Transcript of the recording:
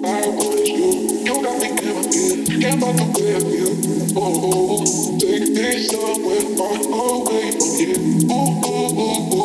I want you. You got me giving Can't find the way of you. Oh, take me somewhere far away from you. Ooh, ooh, ooh.